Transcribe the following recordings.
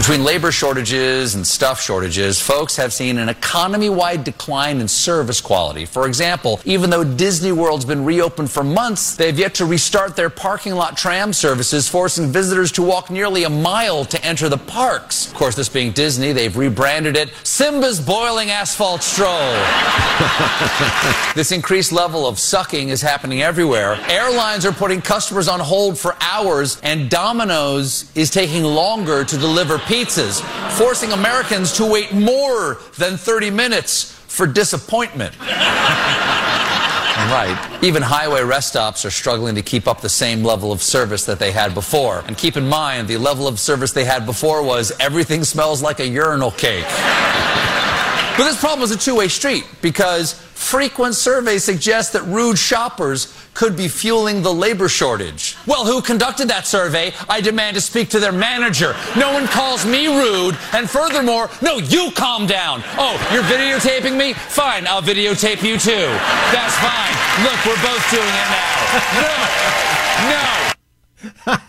Between labor shortages and stuff shortages, folks have seen an economy wide decline in service quality. For example, even though Disney World's been reopened for months, they've yet to restart their parking lot tram services, forcing visitors to walk nearly a mile to enter the parks. Of course, this being Disney, they've rebranded it Simba's Boiling Asphalt Stroll. this increased level of sucking is happening everywhere. Airlines are putting customers on hold for hours, and Domino's is taking longer to deliver pizzas, forcing Americans to wait more than 30 minutes for disappointment. Right. Even highway rest stops are struggling to keep up the same level of service that they had before. And keep in mind, the level of service they had before was everything smells like a urinal cake. But this problem is a two way street because frequent surveys suggest that rude shoppers could be fueling the labor shortage. Well, who conducted that survey? I demand to speak to their manager. No one calls me rude, and furthermore, no, you calm down. Oh, you're videotaping me? Fine, I'll videotape you too. That's fine. Look, we're both doing it now. No, no.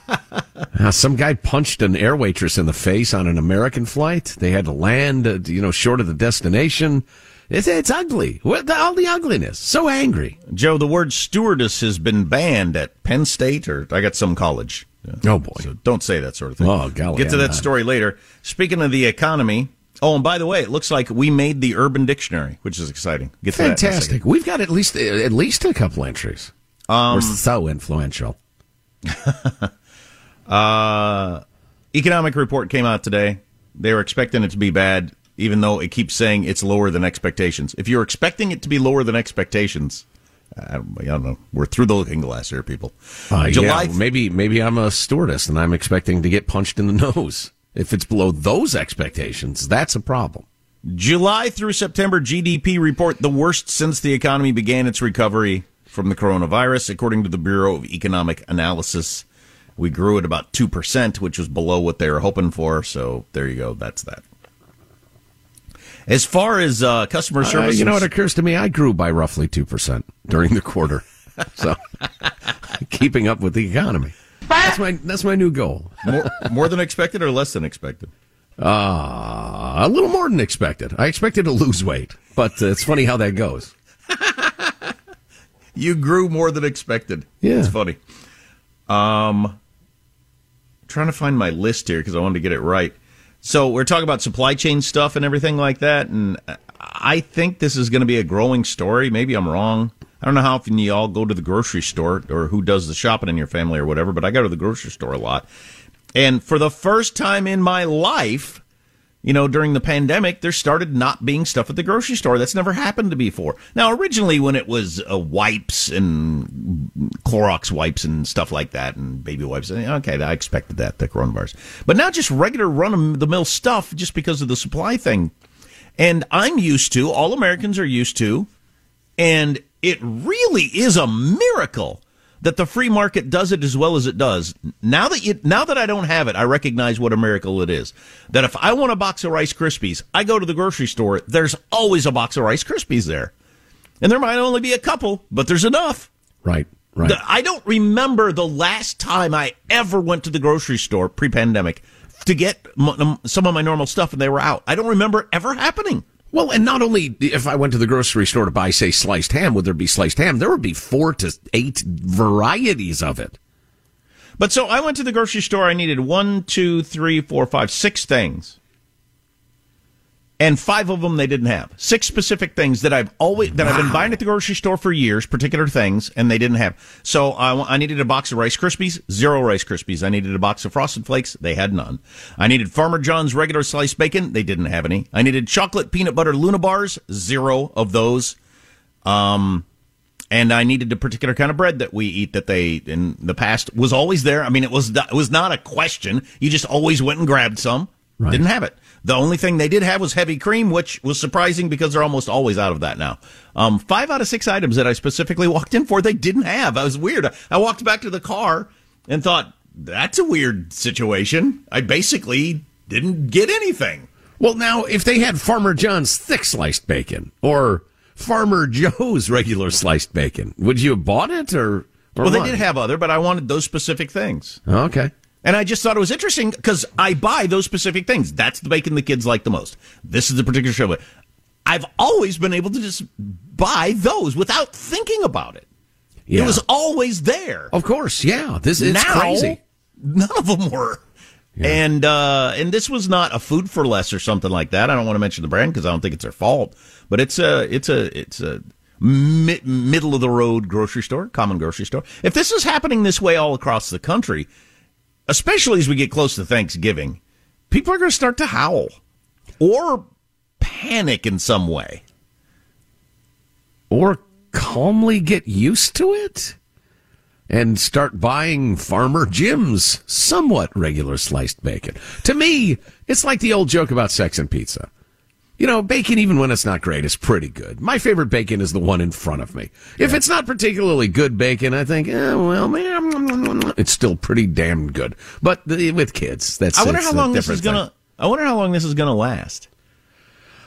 Uh, some guy punched an air waitress in the face on an American flight. They had to land, uh, you know, short of the destination. It's, it's ugly. What the, all the ugliness. So angry. Joe, the word stewardess has been banned at Penn State or I got some college. Oh boy. So don't say that sort of thing. Oh, golly, Get to that story later. Speaking of the economy. Oh, and by the way, it looks like we made the Urban Dictionary, which is exciting. Get that in a second. Fantastic. We've got at least at least a couple entries. Um, We're so influential. Uh, economic report came out today. They were expecting it to be bad, even though it keeps saying it's lower than expectations. If you're expecting it to be lower than expectations, I don't, I don't know. We're through the looking glass here, people. Uh, July yeah, maybe maybe I'm a stewardess and I'm expecting to get punched in the nose. If it's below those expectations, that's a problem. July through September GDP report the worst since the economy began its recovery from the coronavirus, according to the Bureau of Economic Analysis. We grew at about 2%, which was below what they were hoping for. So there you go. That's that. As far as uh, customer Uh, service, you know what occurs to me? I grew by roughly two percent during the quarter, so keeping up with the economy. That's my that's my new goal. more, more than expected or less than expected? Uh, a little more than expected. I expected to lose weight, but uh, it's funny how that goes. you grew more than expected. Yeah. It's funny. Um, trying to find my list here because I wanted to get it right. So we're talking about supply chain stuff and everything like that, and I think this is going to be a growing story. Maybe I'm wrong. I don't know how often you all go to the grocery store or who does the shopping in your family or whatever, but I go to the grocery store a lot. And for the first time in my life, you know, during the pandemic, there started not being stuff at the grocery store. That's never happened to before. Now, originally, when it was uh, wipes and Clorox wipes and stuff like that, and baby wipes, eh, okay, I expected that, the coronavirus. But now, just regular run of the mill stuff, just because of the supply thing. And I'm used to, all Americans are used to, and it really is a miracle that the free market does it as well as it does. Now that you, now that I don't have it, I recognize what a miracle it is. That if I want a box of Rice Krispies, I go to the grocery store. There's always a box of Rice Krispies there, and there might only be a couple, but there's enough. Right. Right. I don't remember the last time I ever went to the grocery store pre-pandemic to get some of my normal stuff, and they were out. I don't remember it ever happening. Well, and not only if I went to the grocery store to buy, say, sliced ham, would there be sliced ham? There would be four to eight varieties of it. But so I went to the grocery store. I needed one, two, three, four, five, six things. And five of them they didn't have. Six specific things that I've always, that I've been buying at the grocery store for years, particular things, and they didn't have. So I, I needed a box of Rice Krispies, zero Rice Krispies. I needed a box of Frosted Flakes, they had none. I needed Farmer John's regular sliced bacon, they didn't have any. I needed chocolate peanut butter Luna bars, zero of those. Um, and I needed a particular kind of bread that we eat that they in the past was always there. I mean, it was it was not a question. You just always went and grabbed some. Right. Didn't have it. The only thing they did have was heavy cream, which was surprising because they're almost always out of that now. Um, five out of six items that I specifically walked in for, they didn't have. I was weird. I walked back to the car and thought, that's a weird situation. I basically didn't get anything. Well, now, if they had Farmer John's thick sliced bacon or Farmer Joe's regular sliced bacon, would you have bought it or? or Well, they what? did have other, but I wanted those specific things. Okay. And I just thought it was interesting because I buy those specific things. That's the bacon the kids like the most. This is the particular show. I've always been able to just buy those without thinking about it. Yeah. It was always there. Of course, yeah. This is now, crazy. None of them were. And uh, and this was not a Food 4 Less or something like that. I don't want to mention the brand because I don't think it's their fault. But it's a it's a it's a mi- middle of the road grocery store, common grocery store. If this is happening this way all across the country, especially as we get close to Thanksgiving, people are going to start to howl or panic in some way. Or calmly get used to it and start buying Farmer Jim's somewhat regular sliced bacon. To me, it's like the old joke about sex and pizza. You know, bacon, even when it's not great, is pretty good. My favorite bacon is the one in front of me. If it's not particularly good bacon, I think, eh, well, man, it's still pretty damn good. But the, with kids, that's I wonder how long this is to. I wonder how long this is going to last.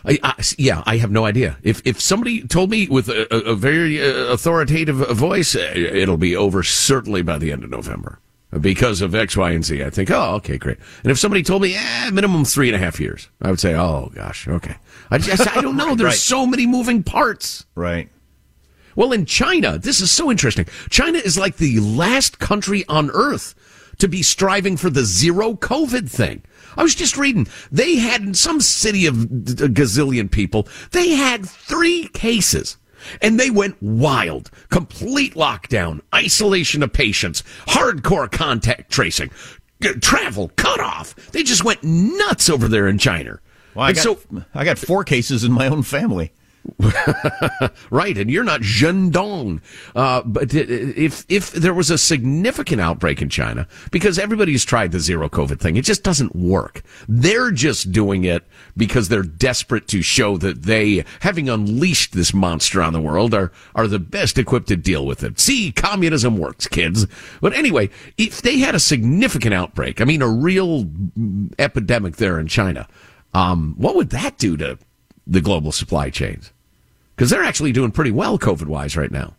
I, I, yeah, I have no idea. If if somebody told me with a, a, very uh, authoritative voice, uh, it'll be over certainly by the end of November because of X, Y, and Z. I think, oh, okay, great. And if somebody told me, eh, minimum three and a half years, I would say, oh gosh, okay. I just, I don't know. There's Right. so many moving parts. Right. Well, in China, this is so interesting. China is like the last country on earth to be striving for the zero COVID thing. I was just reading. They had in some city of a gazillion people, they had three cases. And they went wild. Complete lockdown, isolation of patients, hardcore contact tracing, travel cut off. They just went nuts over there in China. Well, I got, so I got four cases in my own family. right, and you're not Zhendong. Uh, but if if there was a significant outbreak in China, because everybody's tried the zero COVID thing, it just doesn't work. They're just doing it because they're desperate to show that they, having unleashed this monster on the world, are are the best equipped to deal with it. See, communism works, kids. But anyway, if they had a significant outbreak, I mean, a real epidemic there in China, um, what would that do to the global supply chains? Because they're actually doing pretty well COVID wise right now.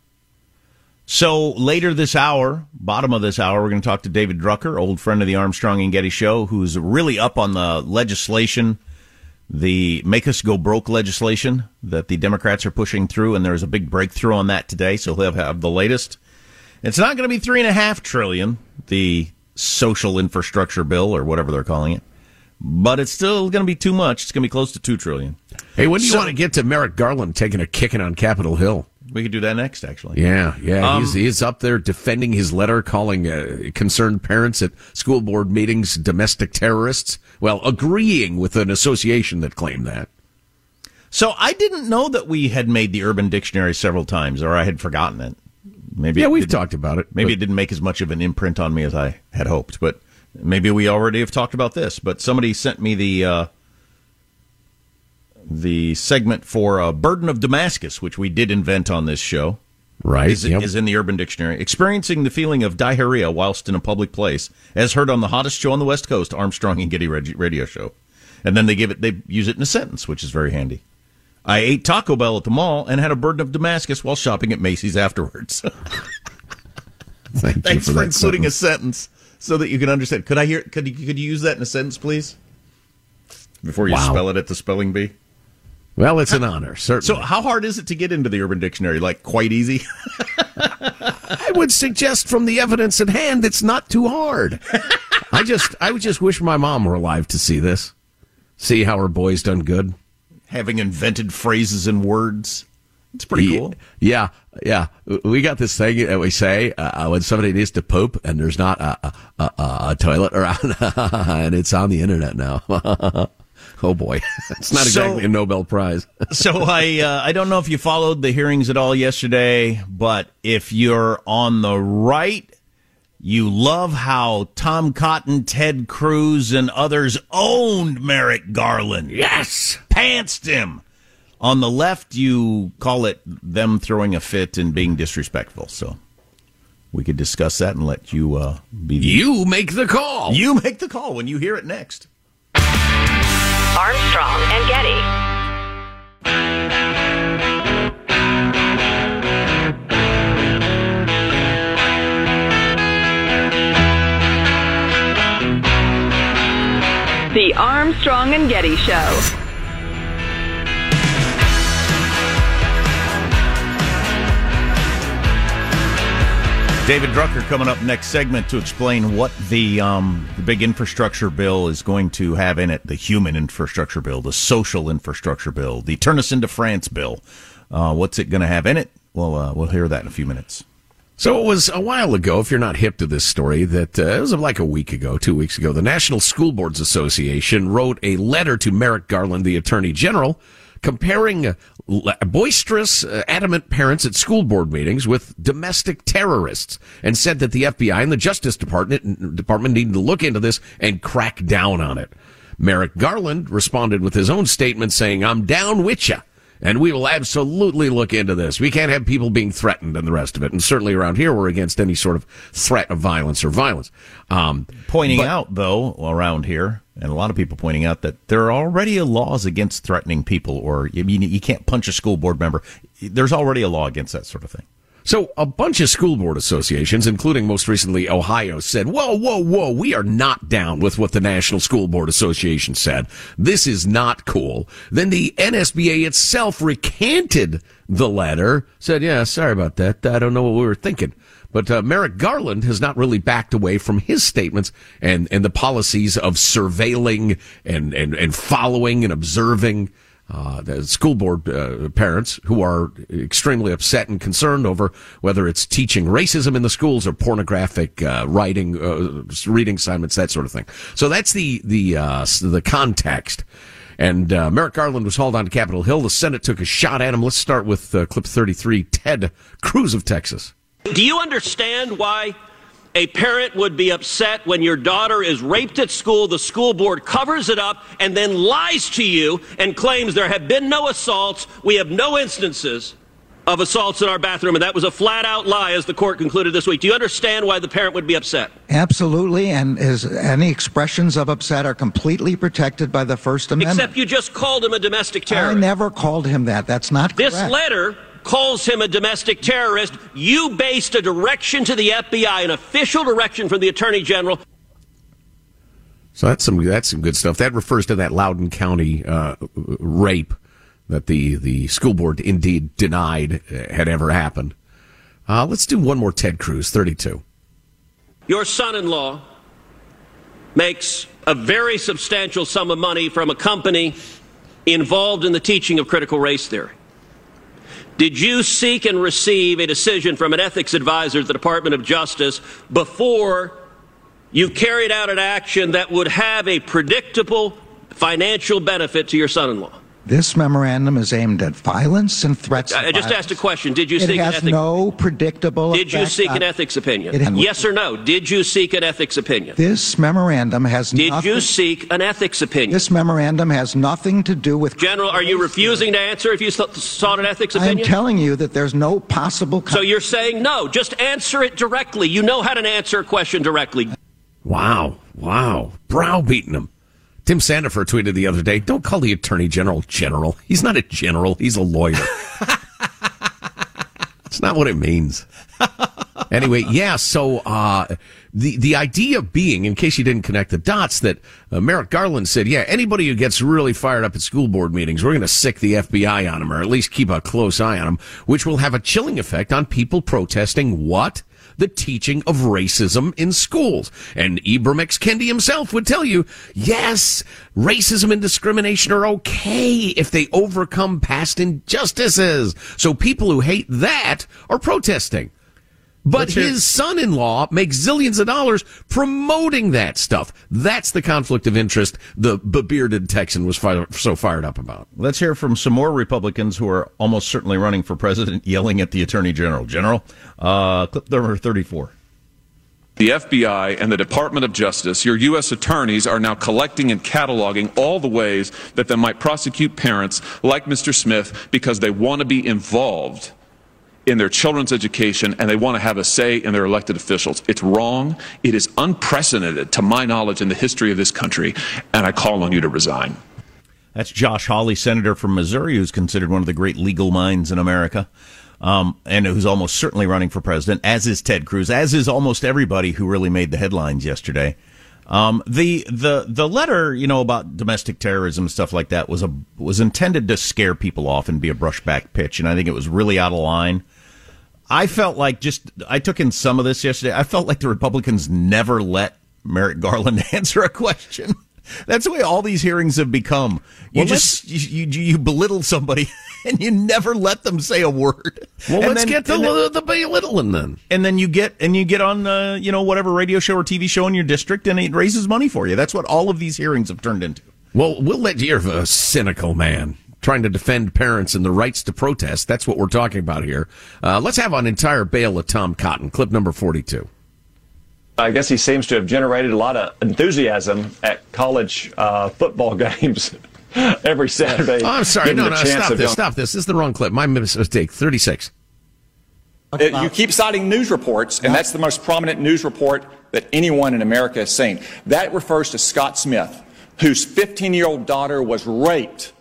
So later this hour, bottom of this hour, we're going to talk to David Drucker, old friend of the Armstrong and Getty show, who's really up on the legislation the Make Us Go Broke legislation that the Democrats are pushing through, and there's a big breakthrough on that today. So he'll have the latest. It's not going to be three and a half trillion, the social infrastructure bill or whatever they're calling it, but it's still going to be too much. It's going to be close to two trillion. Hey, when do you So- want to get to Merrick Garland taking a kicking on Capitol Hill? We could do that next, actually. Yeah, yeah. Um, he's, he's up there defending his letter, calling uh, concerned parents at school board meetings domestic terrorists. Well, agreeing with an association that claimed that. So I didn't know that we had made the Urban Dictionary several times, or I had forgotten it. Maybe Yeah, we've talked about it. Maybe but- it didn't make as much of an imprint on me as I had hoped, but maybe we already have talked about this. But somebody sent me the uh, the segment for uh, "Burden of Damascus," which we did invent on this show. Right. Is, yep. is in the Urban Dictionary. Experiencing the feeling of diarrhea whilst in a public place, as heard on the hottest show on the West Coast, Armstrong and Getty radio show. And then they give it, they use it in a sentence, which is very handy. I ate Taco Bell at the mall and had a burden of Damascus while shopping at Macy's afterwards. Thank Thanks for, that including sentence. a sentence so that you can understand. Could I hear? Could you, could you use that in a sentence, please? Before you Wow. spell it at the spelling bee. Well, it's an honor, certainly. So, how hard is it to get into the Urban Dictionary? Like, quite easy. I would suggest from the evidence at hand, it's not too hard. I just, I would just wish my mom were alive to see this, see how her boy's done good. Having invented phrases and words, it's pretty Ye- cool. Yeah, yeah. We got this thing that we say uh, when somebody needs to poop and there's not a, a, a, a toilet around, and it's on the internet now. oh boy, it's not So- exactly a Nobel Prize. so I uh, I don't know if you followed the hearings at all yesterday, but if you're on the right, you love how Tom Cotton, Ted Cruz, and others owned Merrick Garland. Yes, pantsed him. On the left, you call it them throwing a fit and being disrespectful. So we could discuss that and let you uh, be the, You make the call. you make the call when you hear it next. Armstrong and Getty. The Armstrong and Getty Show. David Drucker coming up next segment to explain what the um, the big infrastructure bill is going to have in it. The human infrastructure bill, the social infrastructure bill, the turn us into France bill. Uh, what's it going to have in it? Well, uh, we'll hear that in a few minutes. So it was a while ago, if you're not hip to this story, that uh, it was like a week ago, two weeks ago, the National School Boards Association wrote a letter to Merrick Garland, the Attorney General, comparing boisterous, uh, adamant parents at school board meetings with domestic terrorists, and said that the FBI and the Justice Department Department need to look into this and crack down on it. Merrick Garland responded with his own statement saying, "I'm down with ya." And we will absolutely look into this. We can't have people being threatened and the rest of it. And certainly around here, we're against any sort of threat of violence or violence. Um, Pointing but- out, though, around here, and a lot of people pointing out that there are already laws against threatening people, or I mean, you can't punch a school board member. There's already a law against that sort of thing. So a bunch of school board associations, including most recently Ohio, said, whoa, whoa, whoa, we are not down with what the National School Board Association said. This is not cool. Then the NSBA itself recanted the letter, said, yeah, sorry about that. I don't know what we were thinking. But uh, Merrick Garland has not really backed away from his statements and, and the policies of surveilling and, and, and following and observing uh, the school board uh, parents who are extremely upset and concerned over whether it's teaching racism in the schools or pornographic uh, writing, uh, reading assignments, that sort of thing. So that's the the uh, the context. And uh, Merrick Garland was hauled onto Capitol Hill. The Senate took a shot at him. Let's start with clip 33. Ted Cruz of Texas. Do you understand why a parent would be upset when your daughter is raped at school, the school board covers it up, and then lies to you and claims there have been no assaults, we have no instances of assaults in our bathroom, and that was a flat out lie, as the court concluded this week. Do you understand why the parent would be upset? Absolutely, and is any expressions of upset are completely protected by the First Amendment. Except you just called him a domestic terrorist. I never called him that. That's not This correct. letter calls him a domestic terrorist. You based a direction to the FBI, an official direction from the Attorney General, So that's some that's some good stuff. That refers to that Loudoun County uh, rape that the the school board indeed denied uh, had ever happened. Uh, let's do one more. Ted Cruz, thirty-two. Your son-in-law makes a very substantial sum of money from a company involved in the teaching of critical race theory. Did you seek and receive a decision from an ethics advisor at the Department of Justice before you carried out an action that would have a predictable financial benefit to your son in law? This memorandum is aimed at violence and threats. I just asked a question. Did you it seek has an ethics no predictable. Did you seek on- an ethics opinion? It Yes or no? Did you seek an ethics opinion? This memorandum has Did nothing. you seek an ethics opinion? This memorandum has nothing to do with. General, are you refusing to answer if you sought an ethics opinion? I'm telling you that there's no possible. So you're saying no. Just answer it directly. You know how to answer a question directly. Wow, wow, browbeating him. Tim Sandefur tweeted the other day, "Don't call the attorney general general. He's not a general. He's a lawyer." It's not what it means. anyway, yeah. So uh, the the idea being, in case you didn't connect the dots, that uh, Merrick Garland said, yeah, anybody who gets really fired up at school board meetings, we're going to sick the FBI on them, or at least keep a close eye on them, which will have a chilling effect on people protesting what the teaching of racism in schools. And Ibram X. Kendi himself would tell you, yes, racism and discrimination are okay if they overcome past injustices. So people who hate that are protesting. But Let's hear- his son-in-law makes zillions of dollars promoting that stuff. That's the conflict of interest the bearded Texan was fire, so fired up about. Let's hear from some more Republicans who are almost certainly running for president, yelling at the Attorney General. General, uh, clip number 34. The FBI and the Department of Justice, your U.S. attorneys, are now collecting and cataloging all the ways that they might prosecute parents like Mr. Smith because they want to be involved in their children's education and they want to have a say in their elected officials. It's wrong. It is unprecedented, to my knowledge, in the history of this country, and I call on you to resign. That's Josh Hawley, senator from Missouri, who's considered one of the great legal minds in America, um, and who's almost certainly running for president, as is Ted Cruz, as is almost everybody who really made the headlines yesterday. Um, the the the letter, you know, about domestic terrorism and stuff like that was a was intended to scare people off and be a brushback pitch, and I think it was really out of line. I felt like just I took in some of this yesterday. I felt like the Republicans never let Merrick Garland answer a question. That's the way all these hearings have become. You Well, just you, you you belittle somebody and you never let them say a word. Well, And let's then- get the, then- the belittling then. and then you get and you get on uh, you know whatever radio show or TV show in your district and it raises money for you. That's what all of these hearings have turned into. Well, we'll let you're a cynical man trying to defend parents and the rights to protest. That's what we're talking about here. Uh, let's have an entire bale of Tom Cotton, clip number 42. I guess he seems to have generated a lot of enthusiasm at college uh, football games every Saturday. Oh, I'm sorry. No, no, stop this. young- Stop this. This is the wrong clip. My mistake. 36. Uh, You keep citing news reports, and that's the most prominent news report that anyone in America has seen. That refers to Scott Smith, whose 15 year old daughter was raped.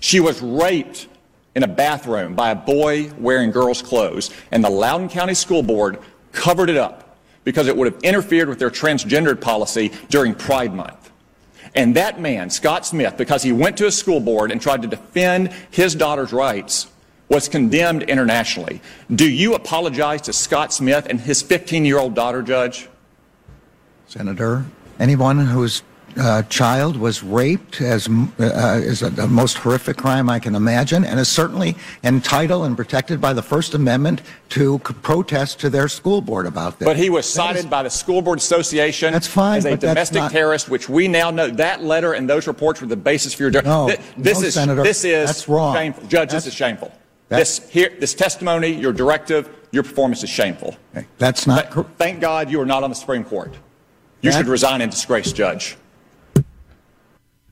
She was raped in a bathroom by a boy wearing girls' clothes, and the Loudoun County School Board covered it up because it would have interfered with their transgendered policy during Pride Month. And that man, Scott Smith, because he went to a school board and tried to defend his daughter's rights, was condemned internationally. Do you apologize to Scott Smith and his 15 year old daughter, Judge? Senator, anyone whose uh, child was raped as, uh, is a, the most horrific crime I can imagine and is certainly entitled and protected by the First Amendment to c- protest to their school board about this. But he was cited is- by the School Board Association That's fine, as a domestic not- terrorist, which we now know that letter and those reports were the basis for your. No, Th- this no, is Senator, this is that's wrong. shameful, Judge. That's- this is shameful. This here, this testimony, your directive, your performance is shameful. That's not. Th- Thank God you are not on the Supreme Court. You That- should resign in disgrace, Judge.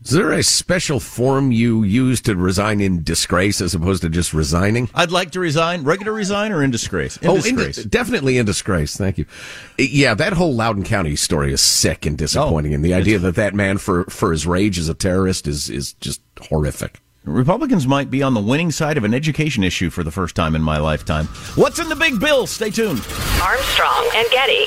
Is there a special form you use to resign in disgrace as opposed to just resigning? I'd like to resign, regular resign or in disgrace? In oh, disgrace. In, definitely in disgrace. Thank you. Yeah, that whole Loudoun County story is sick and disappointing, oh, and the idea that that man, for for his rage as a terrorist, is is just horrific. Republicans might be on the winning side of an education issue for the first time in my lifetime. What's in the big bill? Stay tuned. Armstrong and Getty.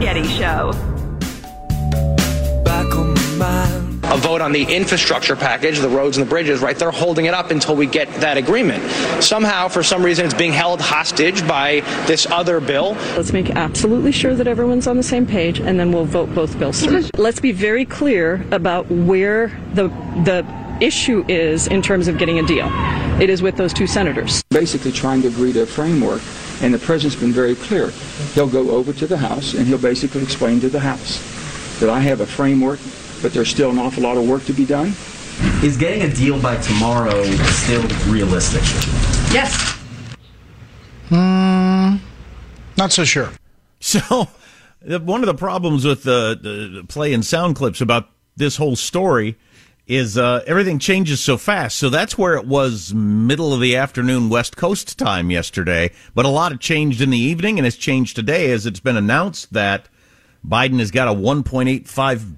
Getty Show. Back on my mind. a vote on the infrastructure package, the roads and the bridges, right? They're holding it up until we get that agreement. Somehow, for some reason, it's being held hostage by this other bill. Let's make absolutely sure that everyone's on the same page, and then we'll vote both bills through. Let's be very clear about where the the issue is in terms of getting a deal. It is with those two senators. basically trying to agree to a framework, and the president's been very clear. He'll go over to the House and he'll basically explain to the House that I have a framework, but there's still an awful lot of work to be done. Is getting a deal by tomorrow still realistic? Yes. Hmm. Not so sure. So, one of the problems with the, the play and sound clips about this whole story is uh, everything changes so fast. So that's where it was middle of the afternoon West Coast time yesterday. But a lot have changed in the evening, and it's changed today as it's been announced that Biden has got a 1.85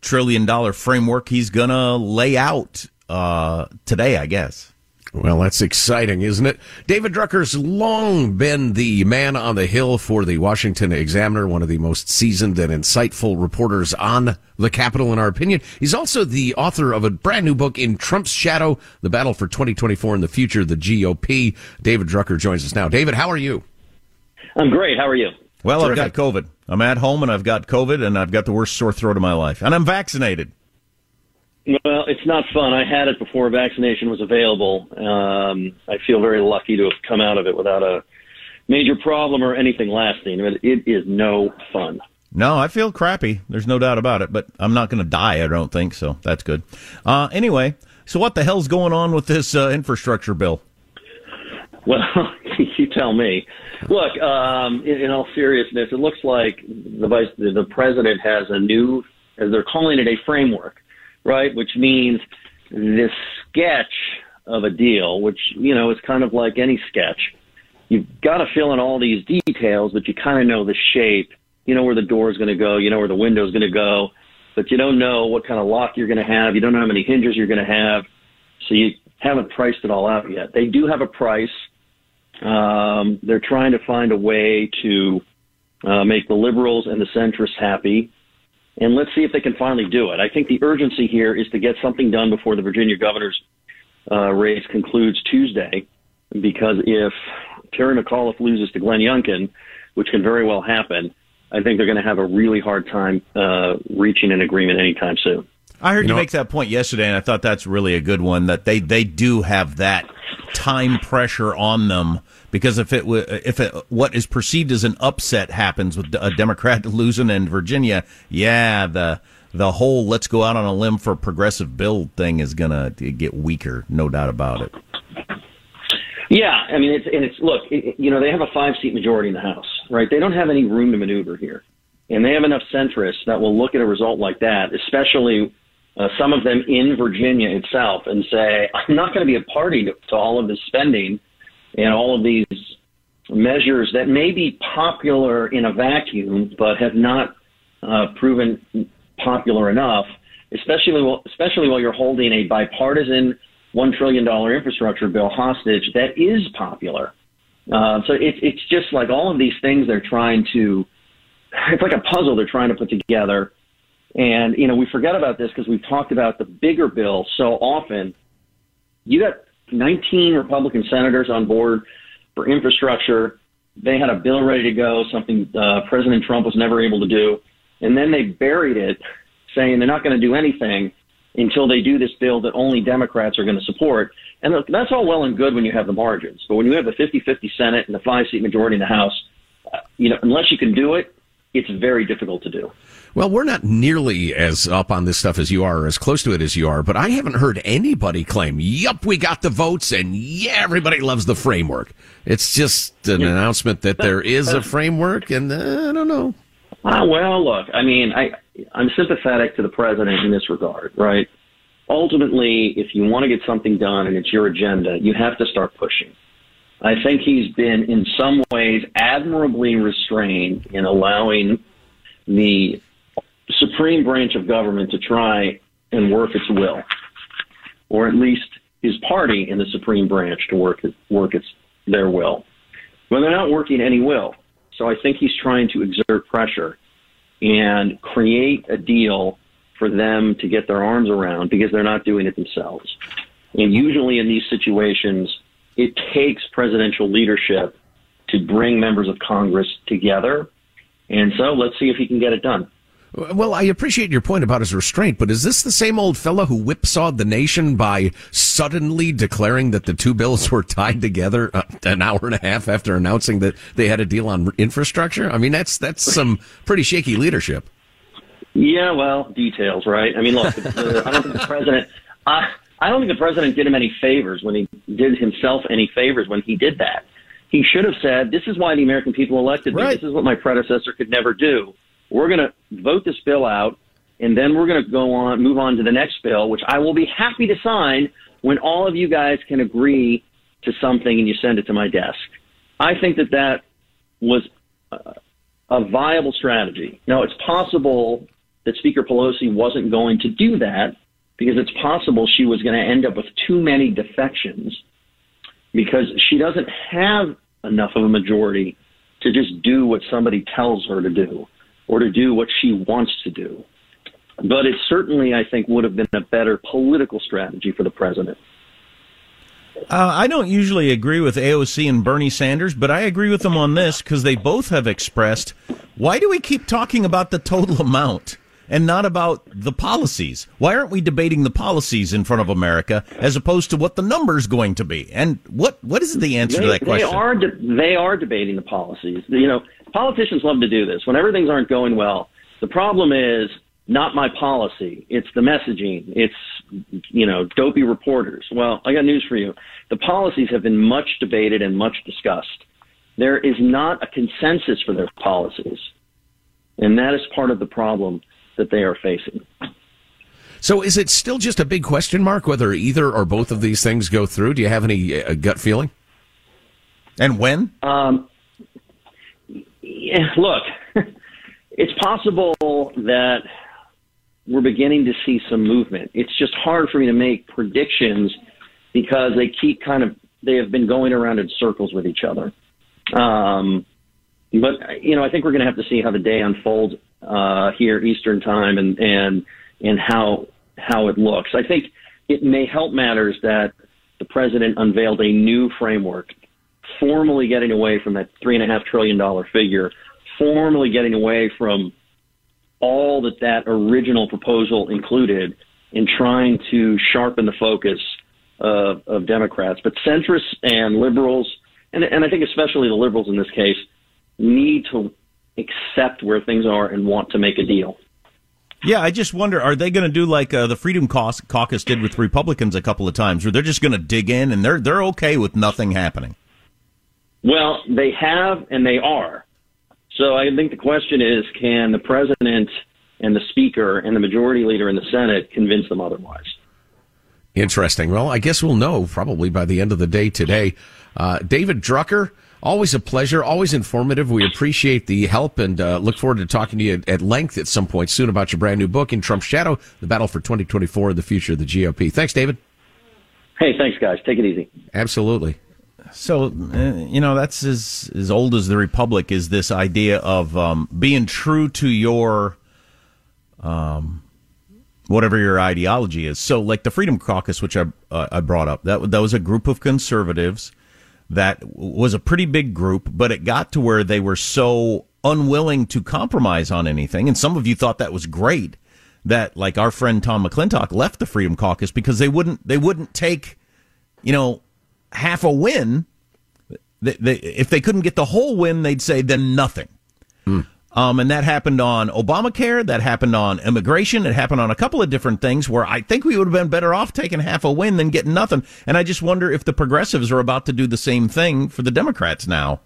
trillion dollar framework he's gonna lay out uh, today, I guess. Well, that's exciting, isn't it? David Drucker's long been the man on the hill for the Washington Examiner, one of the most seasoned and insightful reporters on the Capitol, in our opinion. He's also the author of a brand new book, In Trump's Shadow, The Battle for 2024 and the Future of the GOP. David Drucker joins us now. David, how are you? I'm great. How are you? Well, Terrific. I've got COVID. I'm at home and I've got COVID and I've got the worst sore throat of my life. And I'm vaccinated. Well, it's not fun. I had it before vaccination was available. Um, I feel very lucky to have come out of it without a major problem or anything lasting. But it is no fun. No, I feel crappy. There's no doubt about it, but I'm not going to die, I don't think, so that's good. Uh, anyway, so what the hell's going on with this uh, infrastructure bill? Well, you tell me. Look, um, in, in all seriousness, it looks like the vice, the, the president has a new, as they're calling it, a framework, right? Which means this sketch of a deal, which you know is kind of like any sketch. You've got to fill in all these details, but you kind of know the shape. You know where the door is going to go. You know where the window is going to go, but you don't know what kind of lock you're going to have. You don't know how many hinges you're going to have. So you haven't priced it all out yet. They do have a price. Um, they're trying to find a way to uh, make the liberals and the centrists happy. And let's see if they can finally do it. I think the urgency here is to get something done before the Virginia governor's uh, race concludes Tuesday, because if Terry McAuliffe loses to Glenn Youngkin, which can very well happen, I think they're going to have a really hard time uh, reaching an agreement anytime soon. I heard you, make that point yesterday, and I thought that's really a good one. That they they do have that time pressure on them because if it if it, what is perceived as an upset happens with a Democrat losing in Virginia, yeah, the the whole let's go out on a limb for a progressive bill thing is gonna get weaker, no doubt about it. Yeah, I mean, it's and it's look, it, you know, they have a five seat majority in the House, right? They don't have any room to maneuver here, and they have enough centrists that will look at a result like that, especially uh, some of them in Virginia itself, and say, I'm not going to be a party to, to all of this spending and all of these measures that may be popular in a vacuum, but have not uh, proven popular enough, especially while, especially while you're holding a bipartisan one trillion dollar infrastructure bill hostage that is popular. Uh, so it's it's just like all of these things they're trying to. It's like a puzzle they're trying to put together, and you know we forget about this because we've talked about the bigger bill so often. You got 19 Republican senators on board for infrastructure. They had a bill ready to go, something uh, President Trump was never able to do, and then they buried it, saying they're not going to do anything until they do this bill that only Democrats are going to support. And look, that's all well and good when you have the margins. But when you have the 50-50 Senate and the five-seat majority in the House, uh, you know, unless you can do it, it's very difficult to do. Well, we're not nearly as up on this stuff as you are, or as close to it as you are, but I haven't heard anybody claim, yup, we got the votes, and yeah, everybody loves the framework. It's just an Yeah. announcement that there is a framework, and uh, I don't know. Ah, well, look, I mean, I I'm sympathetic to the president in this regard, right? Ultimately, if you want to get something done and it's your agenda, you have to start pushing. I think he's been, in some ways, admirably restrained in allowing the supreme branch of government to try and work its will, or at least his party in the supreme branch to work work its their will. Well, they're not working any will. So I think he's trying to exert pressure and create a deal for them to get their arms around because they're not doing it themselves. And usually in these situations, it takes presidential leadership to bring members of Congress together. And so let's see if he can get it done. Well, I appreciate your point about his restraint, but is this the same old fellow who whipsawed the nation by suddenly declaring that the two bills were tied together uh, an hour and a half after announcing that they had a deal on infrastructure? I mean, that's that's some pretty shaky leadership. Yeah, well, details, right? I mean, look, I don't think the president. I, I don't think the president did him any favors when he did himself any favors when he did that. He should have said, "This is why the American people elected me. This is what my predecessor could never do. We're going to vote this bill out, and then we're going to go on, move on to the next bill, which I will be happy to sign when all of you guys can agree to something and you send it to my desk." I think that that was a viable strategy. Now, it's possible that Speaker Pelosi wasn't going to do that because it's possible she was going to end up with too many defections because she doesn't have enough of a majority to just do what somebody tells her to do or to do what she wants to do. But it certainly, I think, would have been a better political strategy for the president. Uh, I don't usually agree with AOC and Bernie Sanders, but I agree with them on this because they both have expressed why do we keep talking about the total amount and not about the policies? Why aren't we debating the policies in front of America as opposed to what the number's going to be? And what what is the answer they, to that question? They are de- they are debating the policies. You know, politicians love to do this whenever things aren't going well. The problem is not my policy. It's the messaging. It's you know dopey reporters. Well, I got news for you. The policies have been much debated and much discussed. There is not a consensus for their policies, and that is part of the problem that they are facing. So, is it still just a big question mark whether either or both of these things go through? Do you have any uh, gut feeling? And when? Um, yeah, look, it's possible that we're beginning to see some movement. It's just hard for me to make predictions because they keep kind of they have been going around in circles with each other. Um, but you know, I think we're going to have to see how the day unfolds uh, here Eastern time and and and how how it looks. I think it may help matters that the president unveiled a new framework formally getting away from that three and a half trillion dollar figure, formally getting away from all that that original proposal included in trying to sharpen the focus of, of Democrats. But centrists and liberals, and, and I think especially the liberals in this case, need to accept where things are and want to make a deal. Yeah, I just wonder: Are they going to do like uh, the Freedom Caucus did with Republicans a couple of times, where they're just going to dig in and they're they're okay with nothing happening? Well, they have and they are. So I think the question is: Can the president and the speaker and the majority leader in the Senate convince them otherwise? Interesting. Well, I guess we'll know probably by the end of the day today. Uh, David Drucker, always a pleasure, always informative. We appreciate the help and uh, look forward to talking to you at length at some point soon about your brand new book, In Trump's Shadow, The Battle for 2024 and the Future of the GOP. Thanks, David. Hey, thanks, guys. Take it easy. Absolutely. So, uh, you know, that's as, as old as the Republic is this idea of um, being true to your um, whatever your ideology is. So, like the Freedom Caucus, which I uh, I brought up, that that was a group of conservatives that was a pretty big group, but it got to where they were so unwilling to compromise on anything, and some of you thought that was great. That like our friend Tom McClintock left the Freedom Caucus because they wouldn't they wouldn't take, you know, half a win. They, they, if they couldn't get the whole win, they'd say then nothing. Um, and that happened on Obamacare. That happened on immigration. It happened on a couple of different things where I think we would have been better off taking half a win than getting nothing. And I just wonder if the progressives are about to do the same thing for the Democrats now.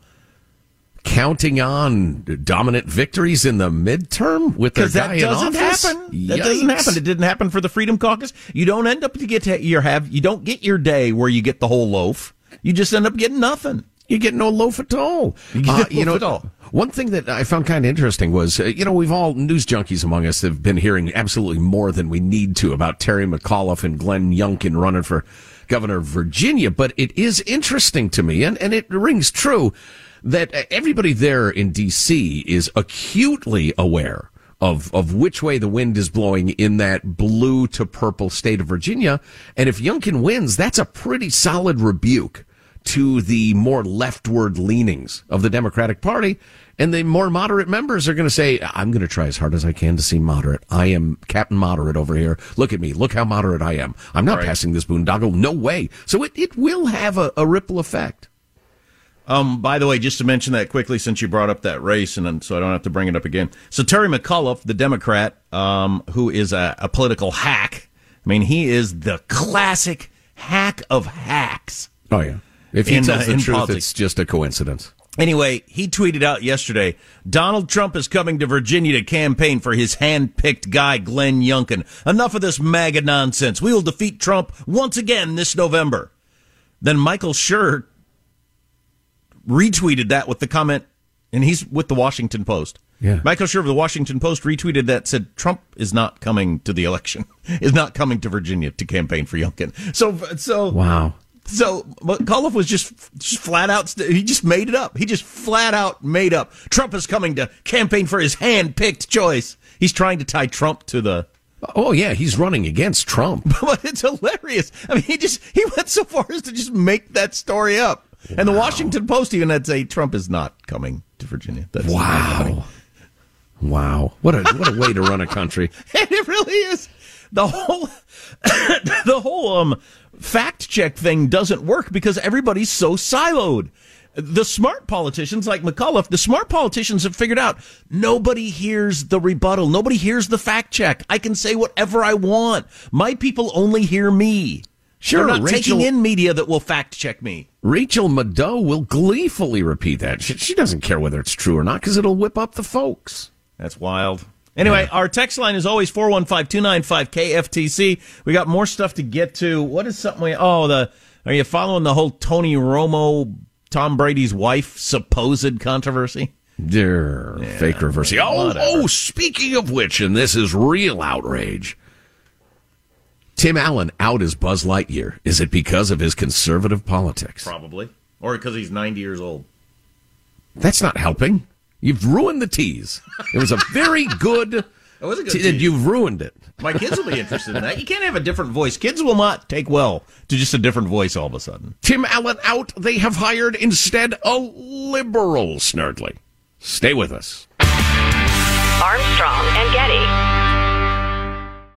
Counting on dominant victories in the midterm with their Because that doesn't happen. That doesn't happen. It didn't happen for the Freedom Caucus. You don't end up to get to your have. You don't get your day where you get the whole loaf. You just end up getting nothing. You get no loaf at all. You get Uh, you know, at all. one thing that I found kind of interesting was, uh, you know, we've all news junkies among us have been hearing absolutely more than we need to about Terry McAuliffe and Glenn Youngkin running for governor of Virginia. But it is interesting to me, and, and it rings true, that everybody there in D.C. is acutely aware of of which way the wind is blowing in that blue to purple state of Virginia. And if Youngkin wins, that's a pretty solid rebuke to the more leftward leanings of the Democratic Party. And the more moderate members are going to say, I'm going to try as hard as I can to seem moderate. I am Captain Moderate over here. Look at me. Look how moderate I am. I'm not Right. passing this boondoggle. No way. So it, it will have a, a ripple effect. Um, by the way, just to mention that quickly, since you brought up that race, and so I don't have to bring it up again. So Terry McAuliffe, the Democrat, um, who is a, a political hack. I mean, he is the classic hack of hacks. Oh yeah. If he In, tells uh, the truth, politics. it's just a coincidence. Anyway, he tweeted out yesterday Donald Trump is coming to Virginia to campaign for his hand picked guy, Glenn Youngkin. Enough of this MAGA nonsense. We will defeat Trump once again this November. Then Michael Scherer retweeted that with the comment, and he's with the Washington Post. Yeah. Michael Scherer of the Washington Post retweeted that said Trump is not coming to the election, is not coming to Virginia to campaign for Youngkin. So, so Wow. so McAuliffe was just, just flat out. He just made it up. He just flat out made up. Trump is coming to campaign for his hand-picked choice. He's trying to tie Trump to the. Oh yeah, he's running against Trump. But it's hilarious. I mean, he just he went so far as to just make that story up. And the Washington Post even had to say Trump is not coming to Virginia. That's. Wow. Wow. What a what a way to run a country. And it really is. The whole the whole um fact check thing doesn't work because everybody's so siloed. The smart politicians like McAuliffe, the smart politicians have figured out nobody hears the rebuttal. Nobody hears the fact check. I can say whatever I want. My people only hear me. Sure, They're not Rachel- taking in media that will fact check me. Rachel Maddow will gleefully repeat that. She, she doesn't care whether it's true or not because it'll whip up the folks. That's wild. Anyway, our text line is always 415-295-KFTC. We got more stuff to get to. What is something we, oh, the, are you following the whole Tony Romo, Tom Brady's wife supposed controversy? Dear fake reversey. Oh, whatever. oh, speaking of which, and this is real outrage. Tim Allen out as Buzz Lightyear. Is it because of his conservative politics? Probably. Or because he's 90 years old. That's not helping. You've ruined the tease. It was a very good It was a good See, tease. You've ruined it. My kids will be interested in that. You can't have a different voice. Kids will not take well to just a different voice all of a sudden. Tim Allen out. They have hired instead a liberal snurdly. Stay with us. Armstrong and Getty.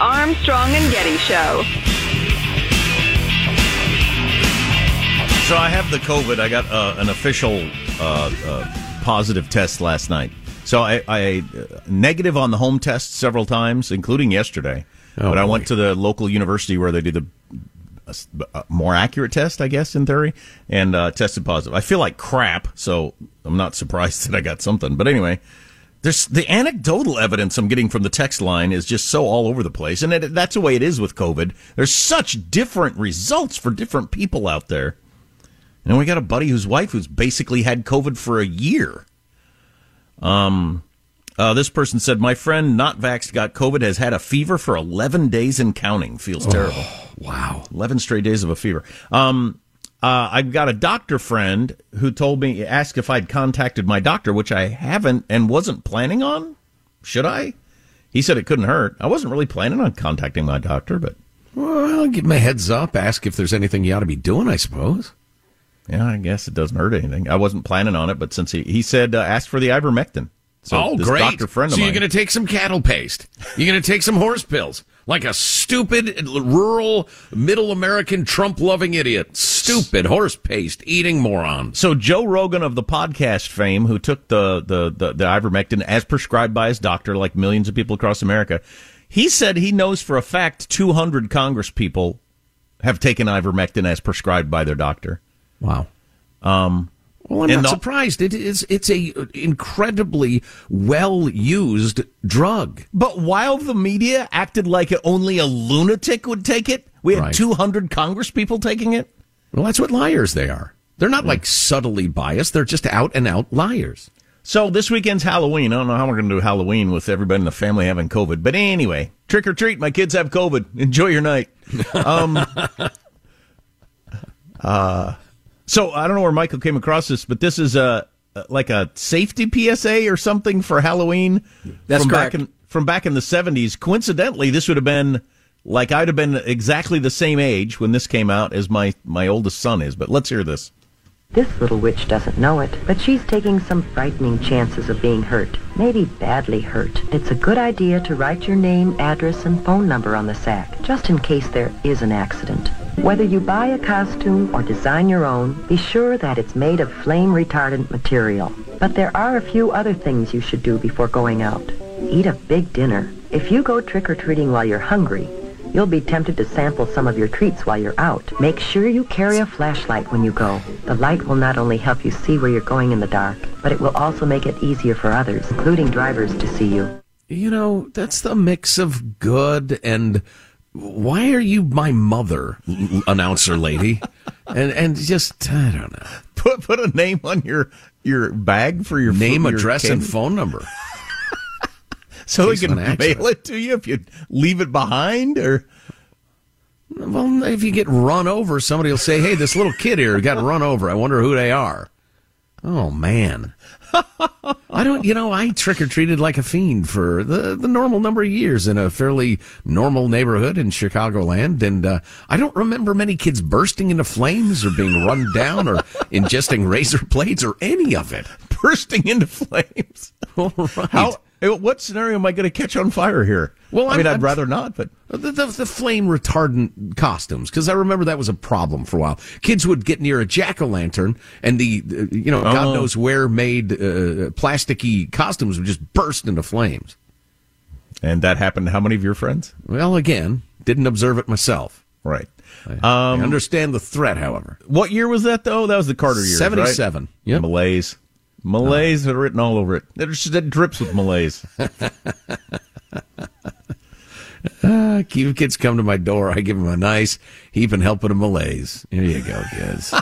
Armstrong and Getty Show. So I have the COVID. I got uh, an official uh, uh, positive test last night. So I, I uh, negative on the home test several times, including yesterday. Oh, but I boy. went to the local university where they do the uh, uh, more accurate test, I guess, in theory, and uh, tested positive. I feel like crap, so I'm not surprised that I got something. But anyway, there's the anecdotal evidence I'm getting from the text line is just so all over the place, and it, that's the way it is with COVID. There's such different results for different people out there. And we got a buddy whose wife who's basically had COVID for a year. Um, uh, this person said, "My friend, not vaxxed, got COVID, has had a fever for 11 days and counting. Feels terrible. wow, 11 straight days of a fever." Um, uh, I've got a doctor friend who told me, asked if I'd contacted my doctor, which I haven't and wasn't planning on. Should I? He said it couldn't hurt. I wasn't really planning on contacting my doctor, but Well, give him a heads up. Ask if there's anything you ought to be doing, I suppose. yeah, I guess it doesn't hurt anything. I wasn't planning on it, but since he he said uh, ask for the ivermectin. So oh, this great. doctor friend of so you're going to take some cattle paste. You're going to take some horse pills. Like a stupid, rural, middle American Trump loving idiot. Stupid horse paste eating moron. So Joe Rogan of the podcast fame, who took the, the, the, the ivermectin as prescribed by his doctor, like millions of people across America, he said he knows for a fact 200 Congress people have taken ivermectin as prescribed by their doctor. Wow. Um, Well, I'm and not the- surprised. It is. It's a incredibly well used drug. But while the media acted like only a lunatic would take it, we had Right. 200 Congress people taking it. Well, that's what liars they are. They're not like subtly biased. They're just out and out liars. So this weekend's Halloween. I don't know how we're going to do Halloween with everybody in the family having COVID. But anyway, trick or treat. My kids have COVID. Enjoy your night. Um, uh, so I don't know where Michael came across this, but this is a like a safety PSA or something for Halloween. That's from correct. Back in, from back in the seventies. Coincidentally, this would have been like I'd have been exactly the same age when this came out as my my oldest son is. But let's hear this. This little witch doesn't know it, but she's taking some frightening chances of being hurt. Maybe badly hurt. It's a good idea to write your name, address, and phone number on the sack, just in case there is an accident. Whether you buy a costume or design your own, be sure that it's made of flame retardant material. But there are a few other things you should do before going out. Eat a big dinner. If you go trick-or-treating while you're hungry, you'll be tempted to sample some of your treats while you're out. Make sure you carry a flashlight when you go. The light will not only help you see where you're going in the dark, but it will also make it easier for others, including drivers, to see you. You know, that's the mix of good and why are you my mother, announcer lady? And and just I don't know. Put put a name on your your bag for your Name, your address, and phone number. so we can of an accident. mail it to you if you leave it behind or Well, if you get run over, somebody will say, "Hey, this little kid here got run over. I wonder who they are." Oh man, I don't. You know, I trick or treated like a fiend for the the normal number of years in a fairly normal neighborhood in Chicagoland, and uh, I don't remember many kids bursting into flames or being run down or ingesting razor blades or any of it. bursting into flames. All right. How? What scenario am I going to catch on fire here? Well, I mean, I'm- I'd rather not, but The, the, the flame retardant costumes, because I remember that was a problem for a while. Kids would get near a jack o' lantern, and the uh, you know Oh. God knows where made uh, plasticky costumes would just burst into flames. and that happened to how many of your friends? Well, again, didn't observe it myself. Right. I Um, understand the threat, however. What year was that though? That was the Carter years, right? 77. Yep. Malaise. Malaise had written all over it. It drips with malaise. Uh, kids come to my door. I give them a nice heap and help with a malaise. Here you go, kids.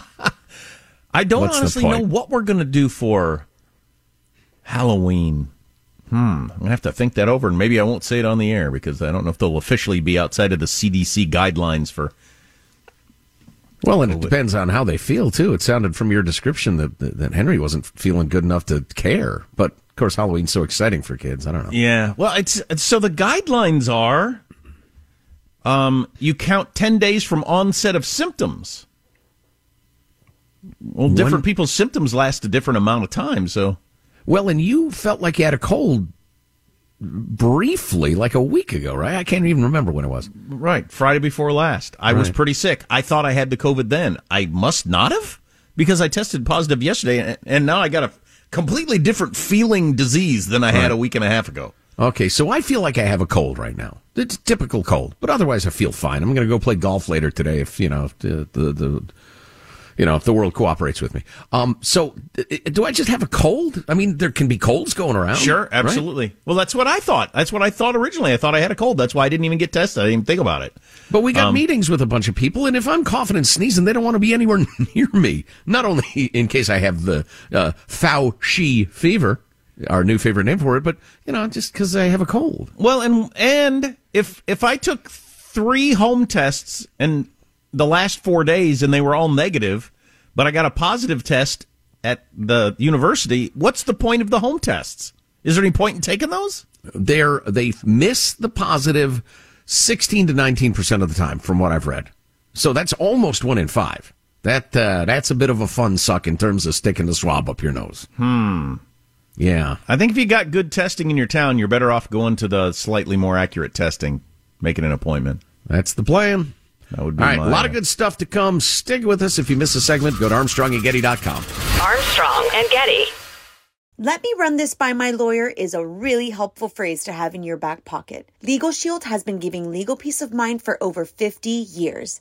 I don't What's honestly know what we're going to do for Halloween. Hmm. I'm going to have to think that over, and maybe I won't say it on the air because I don't know if they'll officially be outside of the CDC guidelines for. Well, and it depends on how they feel too. It sounded from your description that that Henry wasn't feeling good enough to care. But of course, Halloween's so exciting for kids. I don't know. Yeah. Well, it's it's- so the guidelines are um, you count 10 days from onset of symptoms. Well, different One- people's symptoms last a different amount of time, so Well, and you felt like you had a cold briefly, like a week ago, right? I can't even remember when it was. right, Friday before last. I was pretty sick. I thought I had the COVID then. I must not have because I tested positive yesterday and, now I got a completely different feeling disease than I had a week and a half ago. Okay, so I feel like I have a cold right now. It's a typical cold, but otherwise I feel fine. I'm going to go play golf later today if you know if the, the the you know if the world cooperates with me. Um, so do I just have a cold? I mean, there can be colds going around. Sure, right? absolutely. Well, that's what I thought. That's what I thought originally. I thought I had a cold. That's why I didn't even get tested. I didn't even think about it. But we got Um, meetings with a bunch of people, and if I'm coughing and sneezing, they don't want to be anywhere near me. Not only in case I have the uh, Fauci fever, our new favorite name for it, but you know, just because I have a cold. Well, and and if if I took three home tests in the last four days and they were all negative, but I got a positive test at the university, what's the point of the home tests? Is there any point in taking those? They're they miss the positive sixteen to nineteen percent of the time, from what I've read. So that's almost one in five. That uh, that's a bit of a fun suck in terms of sticking the swab up your nose. Hmm. Yeah. I think if you got good testing in your town, you're better off going to the slightly more accurate testing, making an appointment. That's the plan. That would be All right, my- a lot of good stuff to come. Stick with us. If you miss a segment, go to ArmstrongandGetty.com. Armstrong and Getty. Let me run this by my lawyer is a really helpful phrase to have in your back pocket. Legal Shield has been giving legal peace of mind for over 50 years.